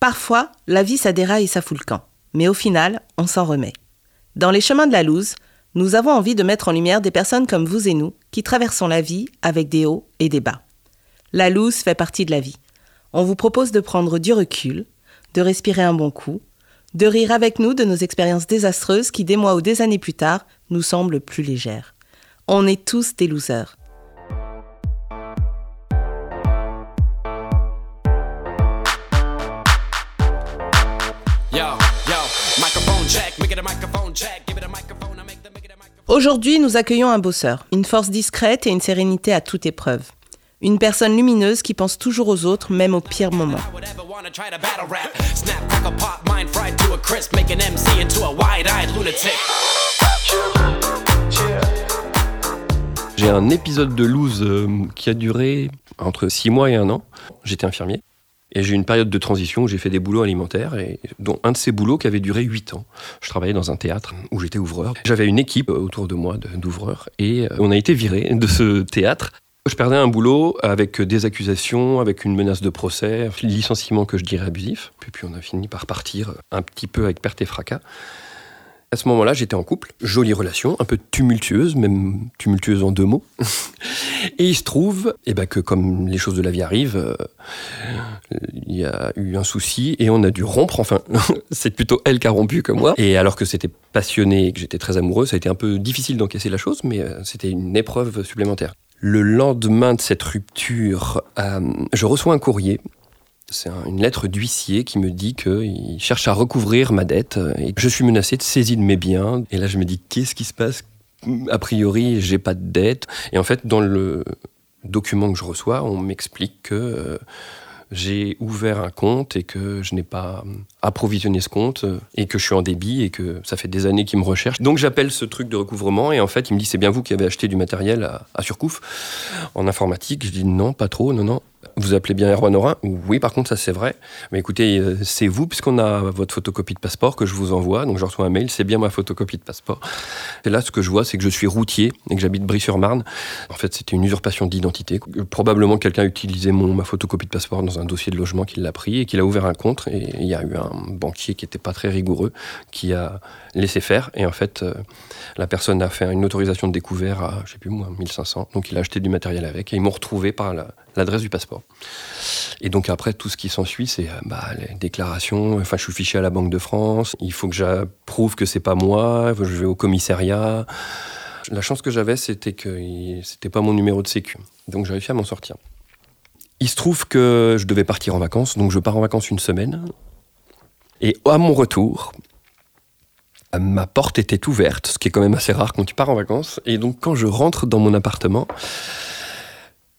Parfois, la vie ça déraille et ça fout le camp. Mais au final, on s'en remet. Dans les chemins de la loose, nous avons envie de mettre en lumière des personnes comme vous et nous qui traversons la vie avec des hauts et des bas. La loose fait partie de la vie. On vous propose de prendre du recul, de respirer un bon coup, de rire avec nous de nos expériences désastreuses qui, des mois ou des années plus tard, nous semblent plus légères. On est tous des losers. Aujourd'hui, nous accueillons un bosseur, une force discrète et une sérénité à toute épreuve. Une personne lumineuse qui pense toujours aux autres, même au pire moment. J'ai un épisode de loose euh, qui a duré entre 6 mois et un an. J'étais infirmier. Et j'ai eu une période de transition où j'ai fait des boulots alimentaires, et dont un de ces boulots qui avait duré 8 ans. Je travaillais dans un théâtre où j'étais ouvreur. J'avais une équipe autour de moi d'ouvreurs, et euh, on a été viré de ce théâtre. Je perdais un boulot avec des accusations, avec une menace de procès, licenciement que je dirais abusif. Et puis on a fini par partir un petit peu avec perte et fracas. À ce moment-là, j'étais en couple, jolie relation, un peu tumultueuse, même tumultueuse en deux mots. Et il se trouve eh ben, que comme les choses de la vie arrivent, euh, il y a eu un souci et on a dû rompre. Enfin, c'est plutôt elle qui a rompu que moi. Et alors que c'était passionné et que j'étais très amoureux, ça a été un peu difficile d'encaisser la chose, mais euh, c'était une épreuve supplémentaire. Le lendemain de cette rupture, euh, je reçois un courrier c'est une lettre d'huissier qui me dit qu'il cherche à recouvrir ma dette et je suis menacé de saisie de mes biens. Et là, je me dis, qu'est-ce qui se passe? A priori, j'ai pas de dette. Et en fait, dans le document que je reçois, on m'explique que euh, j'ai ouvert un compte et que je n'ai pas approvisionné ce compte et que je suis en débit et que ça fait des années qu'ils me recherchent. Donc j'appelle ce truc de recouvrement et en fait il me dit c'est bien vous qui avez acheté du matériel à, Surcouf en informatique. Je dis non, pas trop, non, non. Vous appelez bien Erwan Orin? Oui, par contre, ça c'est vrai. Mais écoutez, euh, c'est vous, puisqu'on a votre photocopie de passeport que je vous envoie. Donc je reçois un mail, c'est bien ma photocopie de passeport. Et là, ce que je vois, c'est que je suis routier et que j'habite Brie-sur-Marne. En fait, c'était une usurpation d'identité. Probablement quelqu'un a utilisé mon, ma photocopie de passeport dans un dossier de logement qu'il l'a pris et qu'il a ouvert un compte. Et il y a eu un banquier qui n'était pas très rigoureux, qui a laissé faire. Et en fait, euh, la personne a fait une autorisation de découvert à, je sais plus moi, 1500. Donc il a acheté du matériel avec et ils m'ont retrouvé par l'adresse du passeport. Et donc après, tout ce qui s'ensuit, c'est euh, bah, les déclarations. Enfin, je suis fiché à la Banque de France. Il faut que j'approuve que c'est pas moi. Je vais au commissariat. La chance que j'avais, c'était que c'était pas mon numéro de sécu. Donc j'ai réussi à m'en sortir. Il se trouve que je devais partir en vacances, donc je pars en vacances une semaine. Et à mon retour, ma porte était ouverte, ce qui est quand même assez rare quand tu pars en vacances. Et donc quand je rentre dans mon appartement,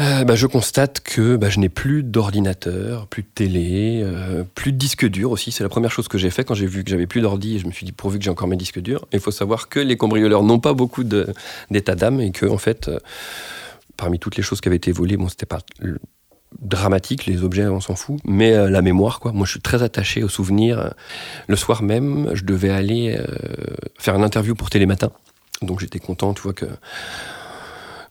euh, bah, je constate que bah, je n'ai plus d'ordinateur, plus de télé, euh, plus de disque dur aussi. C'est la première chose que j'ai fait quand j'ai vu que j'avais plus d'ordi. Je me suis dit pourvu que j'ai encore mes disques durs. Il faut savoir que les cambrioleurs n'ont pas beaucoup d'état d'âme et que en fait, euh, parmi toutes les choses qui avaient été volées, bon, c'était pas dramatique, les objets, on s'en fout, mais la mémoire, quoi. Moi, je suis très attaché aux souvenirs. Le soir même, je devais aller faire une interview pour Télématin. Donc j'étais content, tu vois, que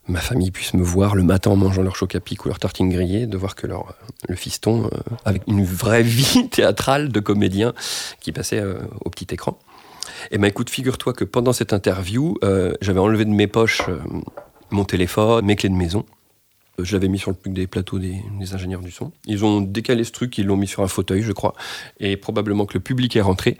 ma famille puisse me voir le matin en mangeant leur choc à pic ou leur tartine grillée, de voir que leur, euh, le fiston, euh, avec une vraie vie théâtrale de comédien qui passait euh, au petit écran. Et ben écoute, figure-toi que pendant cette interview, j'avais enlevé de mes poches mon téléphone, mes clés de maison. Je l'avais mis sur le des plateaux des, ingénieurs du son. Ils ont décalé ce truc, ils l'ont mis sur un fauteuil, je crois. Et probablement que le public est rentré.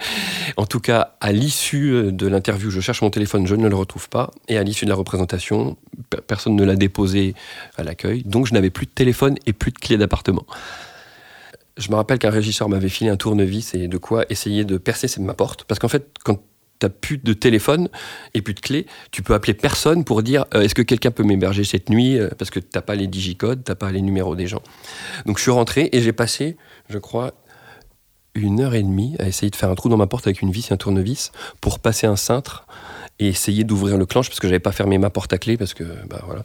En tout cas, à l'issue de l'interview, je cherche mon téléphone, je ne le retrouve pas. Et à l'issue de la représentation, personne ne l'a déposé à l'accueil. Donc je n'avais plus de téléphone et plus de clé d'appartement. Je me rappelle qu'un régisseur m'avait filé un tournevis et de quoi essayer de percer ma porte. Parce qu'en fait, quand t'as plus de téléphone et plus de clé, tu peux appeler personne pour dire euh, est-ce que quelqu'un peut m'héberger cette nuit euh, parce que t'as pas les digicodes, t'as pas les numéros des gens. Donc je suis rentré et j'ai passé, je crois, une heure et demie à essayer de faire un trou dans ma porte avec une vis et un tournevis pour passer un cintre et essayer d'ouvrir le clenche parce que j'avais pas fermé ma porte à clé parce que bah voilà.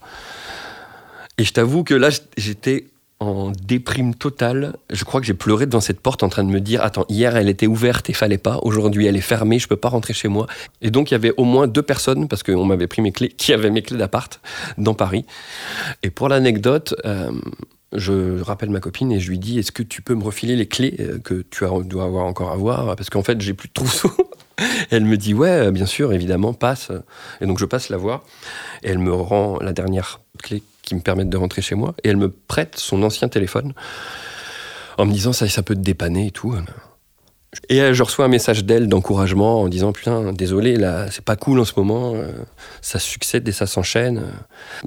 Et je t'avoue que là j'étais en déprime totale. Je crois que j'ai pleuré devant cette porte en train de me dire Attends, hier elle était ouverte et fallait pas. Aujourd'hui elle est fermée, je peux pas rentrer chez moi. Et donc il y avait au moins deux personnes, parce qu'on m'avait pris mes clés, qui avaient mes clés d'appart dans Paris. Et pour l'anecdote, euh, je rappelle ma copine et je lui dis est-ce que tu peux me refiler les clés euh, que tu dois avoir encore à voir? Parce qu'en fait j'ai plus de trousseau. elle me dit ouais bien sûr évidemment passe et donc je passe la voir et elle me rend la dernière clé qui me permettent de rentrer chez moi et elle me prête son ancien téléphone en me disant ça peut te dépanner et tout. Et euh, je reçois un message d'elle d'encouragement en disant Putain, désolé, là, c'est pas cool en ce moment, euh, ça succède et ça s'enchaîne.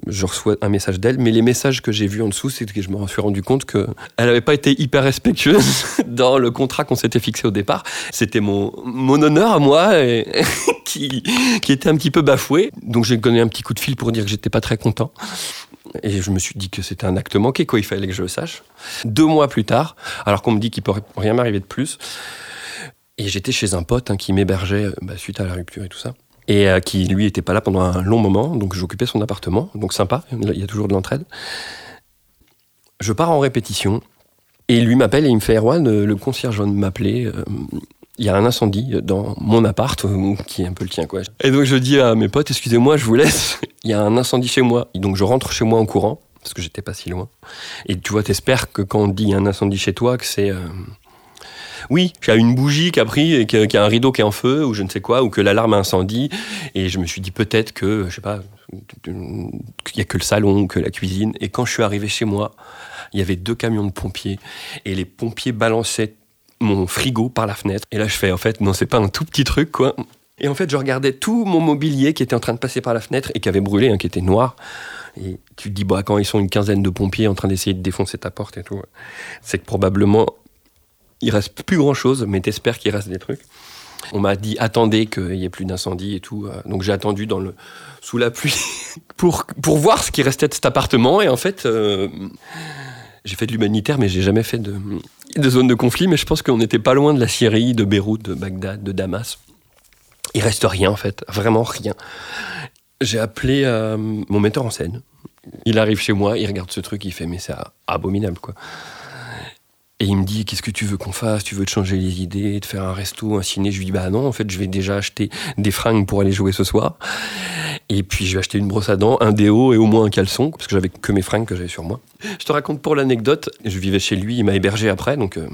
Je reçois un message d'elle, mais les messages que j'ai vus en dessous, c'est que je me suis rendu compte qu'elle n'avait pas été hyper respectueuse dans le contrat qu'on s'était fixé au départ. C'était mon, mon honneur à moi qui, qui était un petit peu bafoué. Donc j'ai donné un petit coup de fil pour dire que j'étais pas très content. Et je me suis dit que c'était un acte manqué, quoi, il fallait que je le sache. Deux mois plus tard, alors qu'on me dit qu'il peut rien m'arriver de plus, et j'étais chez un pote hein, qui m'hébergeait euh, bah, suite à la rupture et tout ça. Et euh, qui, lui, était pas là pendant un long moment. Donc, j'occupais son appartement. Donc, sympa. Il y a toujours de l'entraide. Je pars en répétition. Et lui m'appelle et il me fait Erwan, euh, le concierge vient m'appeler. Il y a un incendie dans mon appart, qui est un peu le tien, quoi. Et donc, je dis à mes potes Excusez-moi, je vous laisse. Il y a un incendie chez moi. Et donc, je rentre chez moi en courant. Parce que j'étais pas si loin. Et tu vois, t'espères que quand on dit il y a un incendie chez toi, que c'est oui, j'ai une bougie qui a pris et qu'il y a un rideau qui est en feu ou je ne sais quoi, ou que l'alarme a incendie. Et je me suis dit peut-être que, je sais pas, qu'il n'y a que le salon, que la cuisine. Et quand je suis arrivé chez moi, il y avait deux camions de pompiers et les pompiers balançaient mon frigo par la fenêtre. Et là, je fais, en fait, non, c'est pas un tout petit truc, quoi. Et en fait, je regardais tout mon mobilier qui était en train de passer par la fenêtre et qui avait brûlé, hein, qui était noir. Et tu te dis, bah, quand ils sont une quinzaine de pompiers en train d'essayer de défoncer ta porte et tout, c'est que probablement il reste plus grand chose, mais t'espères qu'il reste des trucs. On m'a dit attendez qu'il y ait plus d'incendie et tout. Euh, donc j'ai attendu dans le sous la pluie pour pour voir ce qui restait de cet appartement. Et en fait, euh, j'ai fait de l'humanitaire, mais j'ai jamais fait de, de zone de conflit. Mais je pense qu'on n'était pas loin de la Syrie, de Beyrouth, de Bagdad, de Damas. Il reste rien en fait, vraiment rien. J'ai appelé euh, mon metteur en scène. Il arrive chez moi, il regarde ce truc, il fait mais c'est abominable quoi. Et il me dit Qu'est-ce que tu veux qu'on fasse? Tu veux te changer les idées, te faire un resto, un ciné? Je lui dis Bah non, en fait, je vais déjà acheter des fringues pour aller jouer ce soir. Et puis, je vais acheter une brosse à dents, un déo et au moins un caleçon, parce que j'avais que mes fringues que j'avais sur moi. Je te raconte pour l'anecdote je vivais chez lui, il m'a hébergé après, donc. Euh,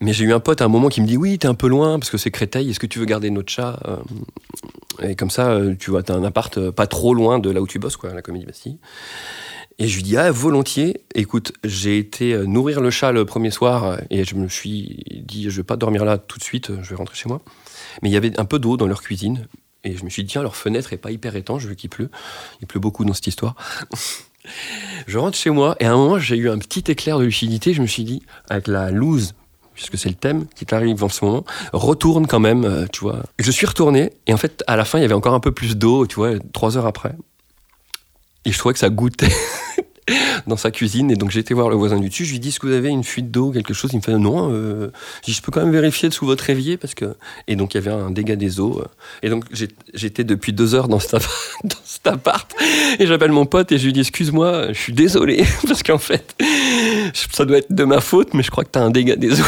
mais j'ai eu un pote à un moment qui me dit Oui, t'es un peu loin, parce que c'est Créteil, est-ce que tu veux garder notre chat euh, Et comme ça, euh, tu vois, t'as un appart pas trop loin de là où tu bosses, quoi, la Comédie Bastille. Et je lui dis, ah, volontiers. Écoute, j'ai été euh, nourrir le chat le premier soir euh, et je me suis dit, je vais pas dormir là tout de suite, euh, je vais rentrer chez moi. Mais il y avait un peu d'eau dans leur cuisine. Et je me suis dit, tiens, leur fenêtre est pas hyper étanche vu qu'il pleut. Il pleut beaucoup dans cette histoire. je rentre chez moi et à un moment, j'ai eu un petit éclair de lucidité. Je me suis dit, avec la loose, puisque c'est le thème qui t'arrive en ce moment, retourne quand même, tu vois. Je suis retourné et en fait, à la fin, il y avait encore un peu plus d'eau, tu vois, trois heures après. Et je trouvais que ça goûtait dans sa cuisine. Et donc j'ai été voir le voisin du dessus. Je lui dis Est-ce que vous avez une fuite d'eau, quelque chose? Il me fait Non. Euh, je peux quand même vérifier dessous votre évier parce que. Et donc il y avait un dégât des eaux. Et donc j'étais depuis deux heures dans cet, dans cet appart. Et j'appelle mon pote et je lui dis Excuse-moi, je suis désolé parce qu'en fait, ça doit être de ma faute, mais je crois que tu as un dégât des eaux.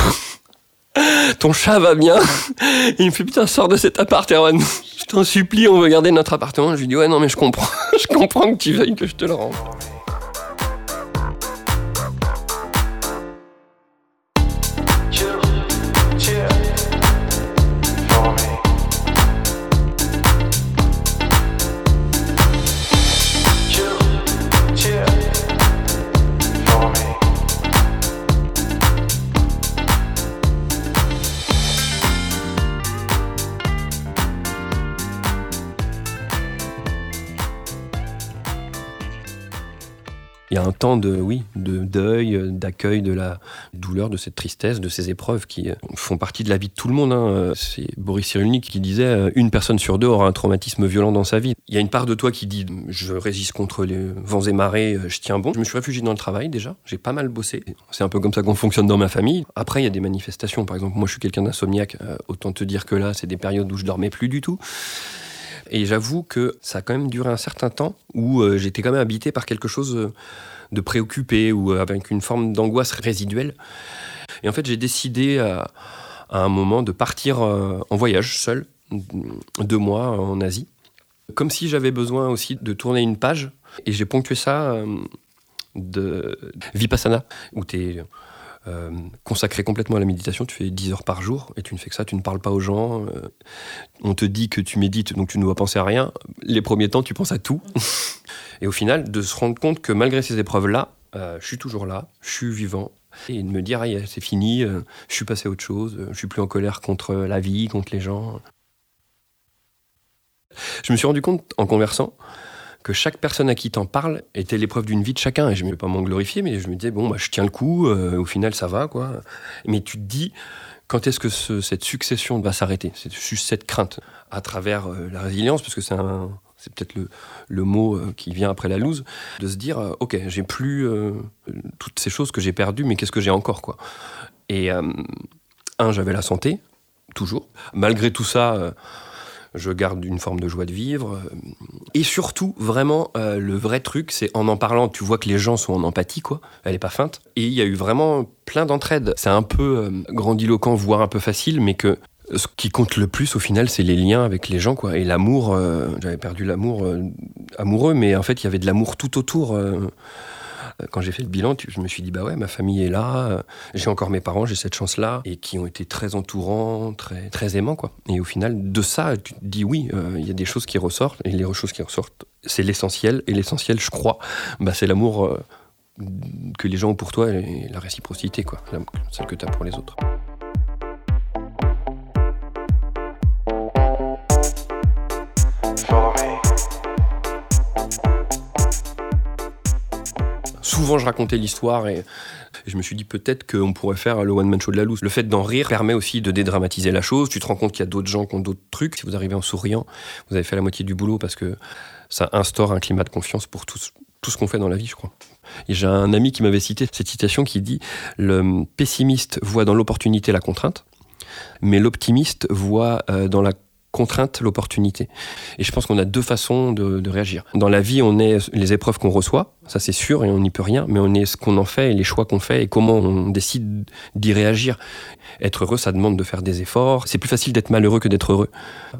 Ton chat va bien Et il me fait Putain, sors de cet appart, Erwan. Je t'en supplie, on veut garder notre appartement. Je lui dis Ouais, non, mais je comprends. je comprends que tu veuilles que je te le rende. Il y a un temps de, oui, de deuil, d'accueil de la douleur, de cette tristesse, de ces épreuves qui euh, font partie de la vie de tout le monde. Hein. C'est Boris Cyrulnik qui disait euh, une personne sur deux aura un traumatisme violent dans sa vie. Il y a une part de toi qui dit je résiste contre les vents et marées, euh, je tiens bon. Je me suis réfugié dans le travail déjà, j'ai pas mal bossé. C'est un peu comme ça qu'on fonctionne dans ma famille. Après, il y a des manifestations. Par exemple, moi je suis quelqu'un d'insomniaque. autant te dire que là, c'est des périodes où je dormais plus du tout. Et j'avoue que ça a quand même duré un certain temps où euh, j'étais quand même habité par quelque chose euh, de préoccupé ou euh, avec une forme d'angoisse résiduelle. Et en fait, j'ai décidé à, un moment de partir en voyage seul, deux mois en Asie. Comme si j'avais besoin aussi de tourner une page. Et j'ai ponctué ça de Vipassana, où tu es euh, consacré complètement à la méditation. Tu fais 10 heures par jour et tu ne fais que ça, tu ne parles pas aux gens. Euh, on te dit que tu médites, donc tu ne dois penser à rien. Les premiers temps, tu penses à tout. et au final, de se rendre compte que malgré ces épreuves-là, euh, je suis toujours là, je suis vivant. Et de me dire, c'est fini, je suis passé à autre chose, je suis plus en colère contre la vie, contre les gens. Je me suis rendu compte en conversant que chaque personne à qui t'en parle était l'épreuve d'une vie de chacun. Et je ne vais pas m'en glorifier, mais je me disais, bon, bah, je tiens le coup, euh, au final, ça va, quoi. Mais tu te dis, quand est-ce que cette succession va s'arrêter? C'est juste cette crainte à travers euh, la résilience, parce que c'est peut-être le, le, mot euh, qui vient après la loose, de se dire, ok, j'ai plus toutes ces choses que j'ai perdues, mais qu'est-ce que j'ai encore, quoi? Et un, j'avais la santé, toujours. Malgré tout ça je garde une forme de joie de vivre. Et surtout, vraiment, euh, le vrai truc, c'est en en parlant, tu vois que les gens sont en empathie, quoi. Elle est pas feinte. Et il y a eu vraiment plein d'entraide. C'est un peu euh, grandiloquent, voire un peu facile, mais que ce qui compte le plus au final, c'est les liens avec les gens, quoi. Et l'amour, euh, j'avais perdu l'amour amoureux, mais en fait, il y avait de l'amour tout autour quand j'ai fait le bilan, je me suis dit, bah ouais, ma famille est là, euh, j'ai encore mes parents, j'ai cette chance-là, et qui ont été très entourants, très, très aimants, quoi. Et au final, de ça, tu te dis, oui, euh, il y a des choses qui ressortent, et les choses qui ressortent, c'est l'essentiel, et l'essentiel, je crois, bah, c'est l'amour euh, que les gens ont pour toi et la réciprocité, quoi, celle que tu as pour les autres. Souvent je racontais l'histoire et, je me suis dit peut-être qu'on pourrait faire le one-man show de la loose. Le fait d'en rire permet aussi de dédramatiser la chose. Tu te rends compte qu'il y a d'autres gens qui ont d'autres trucs. Si vous arrivez en souriant, vous avez fait la moitié du boulot parce que ça instaure un climat de confiance pour tout, ce qu'on fait dans la vie, je crois. J'ai un ami qui m'avait cité cette citation qui dit Le pessimiste voit dans l'opportunité la contrainte, mais l'optimiste voit euh, dans la contrainte l'opportunité. Et je pense qu'on a deux façons de, réagir. Dans la vie, on est les épreuves qu'on reçoit, ça c'est sûr, et on n'y peut rien, mais on est ce qu'on en fait et les choix qu'on fait et comment on décide d'y réagir. Être heureux, ça demande de faire des efforts. C'est plus facile d'être malheureux que d'être heureux.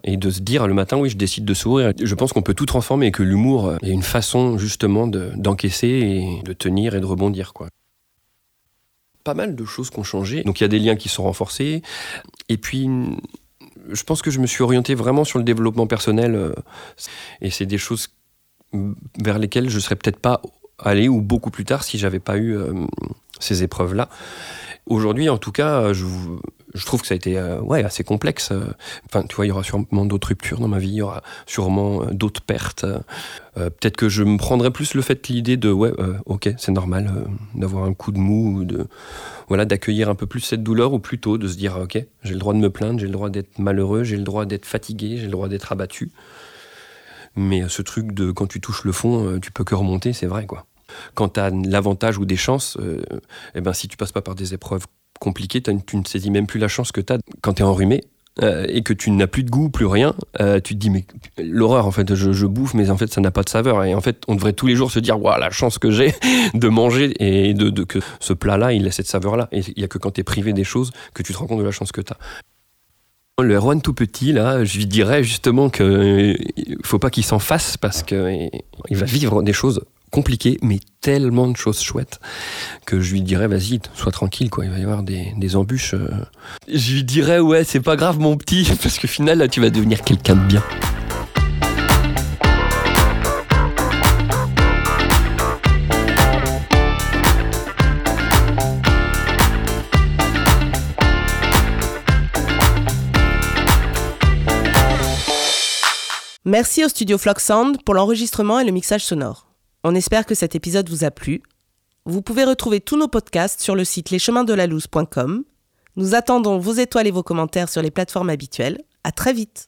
Et de se dire le matin, oui, je décide de sourire. Je pense qu'on peut tout transformer et que l'humour est une façon justement d'encaisser et de tenir et de rebondir. quoi pas mal de choses qui ont changé. Donc il y a des liens qui sont renforcés. Et puis je pense que je me suis orienté vraiment sur le développement personnel. Euh, et c'est des choses vers lesquelles je serais peut-être pas allé ou beaucoup plus tard si j'avais pas eu euh, ces épreuves-là. Aujourd'hui, en tout cas, je, je trouve que ça a été euh, ouais, assez complexe. Enfin, tu vois, il y aura sûrement d'autres ruptures dans ma vie, il y aura sûrement d'autres pertes. Peut-être que je me prendrais plus le fait l'idée de ouais, ok, c'est normal d'avoir un coup de mou, voilà, d'accueillir un peu plus cette douleur ou plutôt de se dire ok, j'ai le droit de me plaindre, j'ai le droit d'être malheureux, j'ai le droit d'être fatigué, j'ai le droit d'être abattu. Mais ce truc de quand tu touches le fond, euh, tu peux que remonter, c'est vrai quoi. Quand tu as l'avantage ou des chances, euh, eh ben si tu passes pas par des épreuves compliquées, tu ne saisis même plus la chance que tu as quand tu es enrhumé. Euh, et que tu n'as plus de goût, plus rien, euh, tu te dis mais l'horreur en fait, je, bouffe mais en fait ça n'a pas de saveur et en fait on devrait tous les jours se dire waouh la chance que j'ai de manger et de, que ce plat là il a cette saveur là et il y a que quand tu es privé des choses que tu te rends compte de la chance que tu as. Le Erwan tout petit là, je lui dirais justement qu'il ne faut pas qu'il s'en fasse parce qu'il va vivre des choses compliqué, mais tellement de choses chouettes que je lui dirais, vas-y, sois tranquille, quoi. Il va y avoir des, embûches. Euh. Je lui dirais, ouais, c'est pas grave, mon petit, parce que final, là, tu vas devenir quelqu'un de bien. Merci au studio Flock Sound pour l'enregistrement et le mixage sonore. On espère que cet épisode vous a plu. Vous pouvez retrouver tous nos podcasts sur le site lescheminsdelalouse.com. Nous attendons vos étoiles et vos commentaires sur les plateformes habituelles. À très vite!